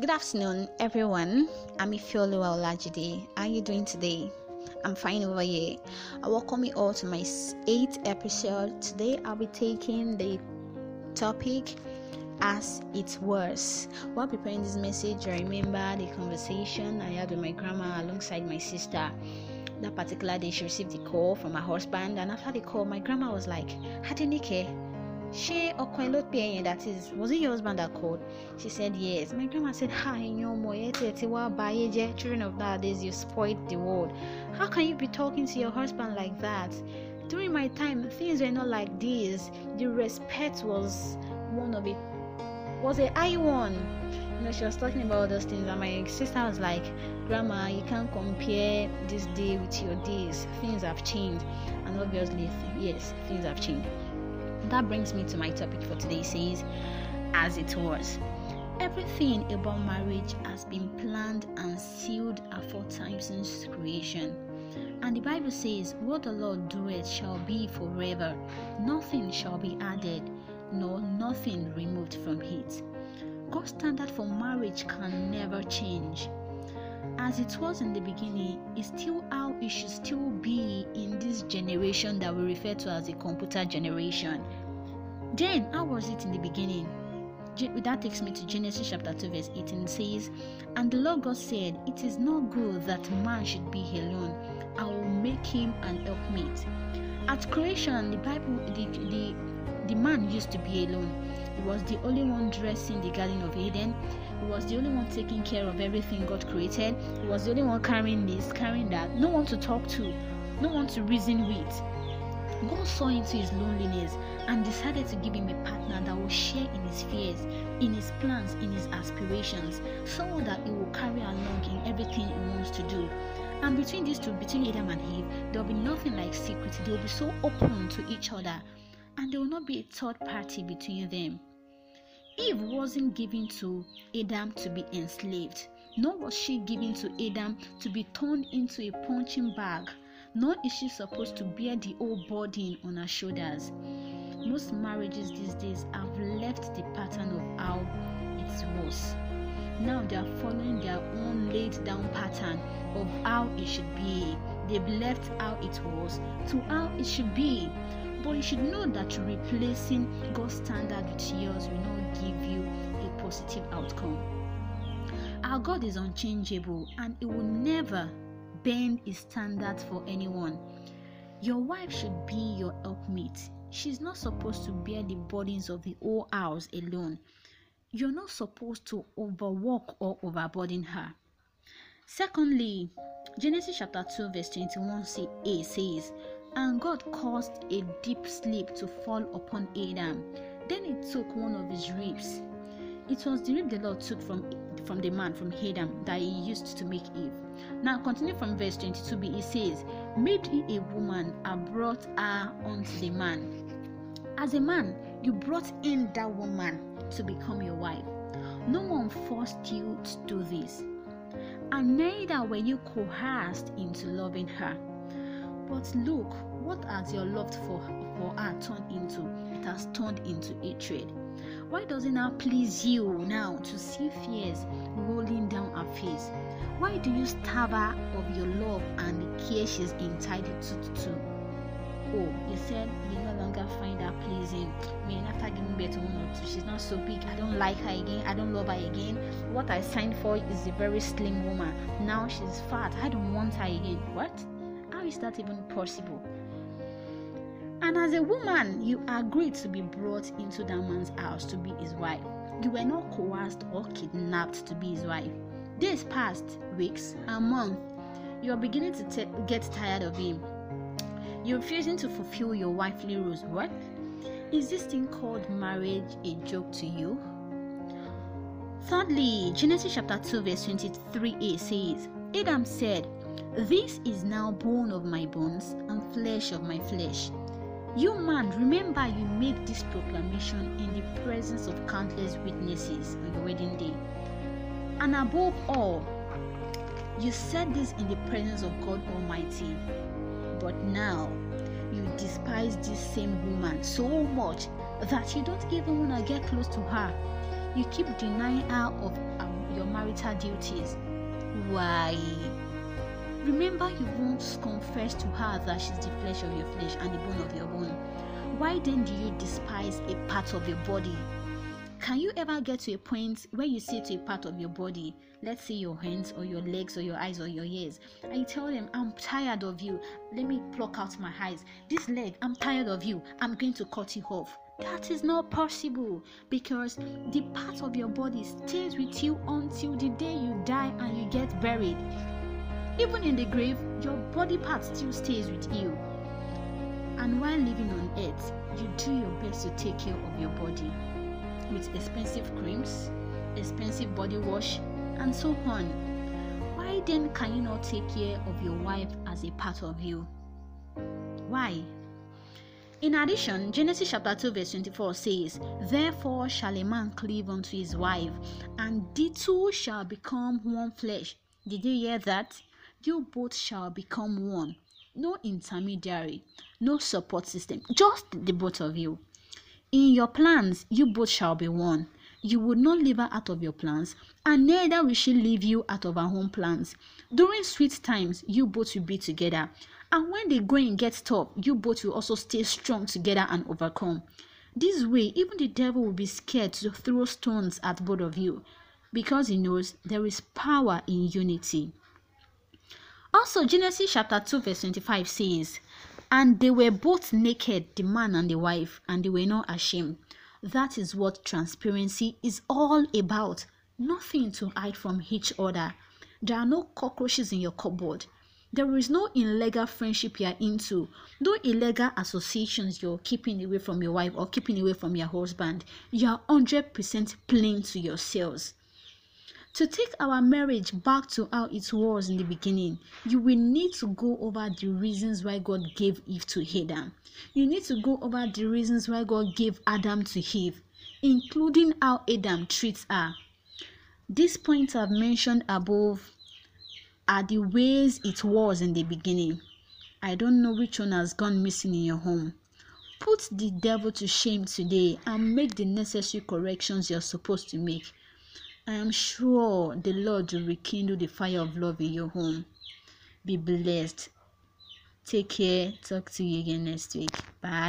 Good afternoon, everyone. I'm Ifioluwa Olajide. How are you doing today? I'm fine over here. I welcome you all to my eighth episode. Today, I'll be taking the topic as it was. While preparing this message, I remember the conversation I had with my grandma alongside my sister. That particular day, she received a call from her husband, and after the call, my grandma was like, Hadenike, ẹyìn that is was it your husband that called? She said yes. My grandma said ha children of nowadays you spoiled the world. How can you be talking to your husband like that? During my time things were not like this. The respect was one of it was a high one. You know she was talking about those things and my sister was like grandma you can't compare this day with your days. Things have changed. And obviously yes things have changed that brings me to my topic for today says as it was. Everything about marriage has been planned and sealed aforetime since creation. And the bible says what the lord doeth shall be forever. Nothing shall be added nor nothing removed from it. God's standard for marriage can never change as it was in the beginning is still how it should still be in this generation that we refer to as a computer generation. Then, how was it in the beginning? That takes me to Genesis chapter 2, verse 18 says, And the Lord God said, It is not good that man should be alone. I will make him an helpmate. At creation, the Bible, the, the, the man used to be alone. He was the only one dressed in the Garden of Eden. He was the only one taking care of everything God created. He was the only one carrying this, carrying that. No one to talk to, no one to reason with. God saw into his loneliness and decided to give him a partner that will share in his fears, in his plans, in his aspirations, someone that he will carry along in everything he wants to do. And between these two, between Adam and Eve, there will be nothing like secret. They will be so open to each other, and there will not be a third party between them. Eve wasn't given to Adam to be enslaved, nor was she given to Adam to be turned into a punching bag, nor is she supposed to bear the whole burden on her shoulders. Most marriages these days have left the pattern of how it was. Now they are following their own laid down pattern of how it should be. They've left how it was to how it should be. But you should know that replacing God's standard with yours will not give you a positive outcome. Our God is unchangeable and He will never bend His standards for anyone. Your wife should be your helpmate. She's not supposed to bear the burdens of the whole house alone. You're not supposed to overwork or overburden her. Secondly, Genesis chapter 2, verse 21 a says, And God caused a deep sleep to fall upon Adam. Then he took one of his ribs. It was the rib the Lord took from, from the man, from Adam, that he used to make Eve. Now, continue from verse 22b, He says, Made he a woman and brought her unto the man. As a man, you brought in that woman to become your wife. No one forced you to do this, and neither were you coerced into loving her. But look, what has your love for, for her turned into? It has turned into hatred. Why does it now please you now to see fears rolling down her face? Why do you starve her of your love and the care she's entitled to? to? Oh, you said you no longer find her pleasing. I mean, after giving birth to one or two, she's not so big. I don't like her again. I don't love her again. What I signed for is a very slim woman. Now she's fat. I don't want her again. What? How is that even possible? And as a woman, you agreed to be brought into that man's house to be his wife. You were not coerced or kidnapped to be his wife. Days passed, weeks, a month. You are beginning to t- get tired of him. You're refusing to fulfill your wifely roles. What? Is this thing called marriage a joke to you? Thirdly, Genesis chapter 2, verse 23a says, Adam said, This is now bone of my bones and flesh of my flesh. You man, remember you made this proclamation in the presence of countless witnesses on your wedding day. And above all, you said this in the presence of God Almighty. But now you despise this same woman so much that you don't even want to get close to her. You keep denying her of um, your marital duties. Why? Remember, you once confessed to her that she's the flesh of your flesh and the bone of your bone. Why then do you despise a part of your body? Can you ever get to a point where you say to a part of your body, let's say your hands or your legs or your eyes or your ears, and you tell them, I'm tired of you, let me pluck out my eyes. This leg, I'm tired of you, I'm going to cut it off. That is not possible because the part of your body stays with you until the day you die and you get buried. Even in the grave, your body part still stays with you. And while living on earth, you do your best to take care of your body with expensive creams, expensive body wash, and so on. Why then can you not take care of your wife as a part of you? Why? In addition, Genesis chapter 2, verse 24 says, Therefore shall a man cleave unto his wife, and the two shall become one flesh. Did you hear that? You both shall become one. No intermediary, no support system, just the both of you. In your plans, you both shall be one. You would not leave her out of your plans, and neither will she leave you out of her own plans. During sweet times, you both will be together. And when the going gets tough, you both will also stay strong together and overcome. This way, even the devil will be scared to throw stones at both of you because he knows there is power in unity. Also, Genesis chapter 2, verse 25 says, And they were both naked, the man and the wife, and they were not ashamed. That is what transparency is all about. Nothing to hide from each other. There are no cockroaches in your cupboard. There is no illegal friendship you are into, no illegal associations you're keeping away from your wife or keeping away from your husband. You are 100% plain to yourselves. To take our marriage back to how it was in the beginning, you will need to go over the reasons why God gave Eve to Adam. You need to go over the reasons why God gave Adam to Eve, including how Adam treats her. These points I've mentioned above are the ways it was in the beginning. I don't know which one has gone missing in your home. Put the devil to shame today and make the necessary corrections you're supposed to make. I am sure the Lord will rekindle the fire of love in your home. Be blessed. Take care. Talk to you again next week. Bye.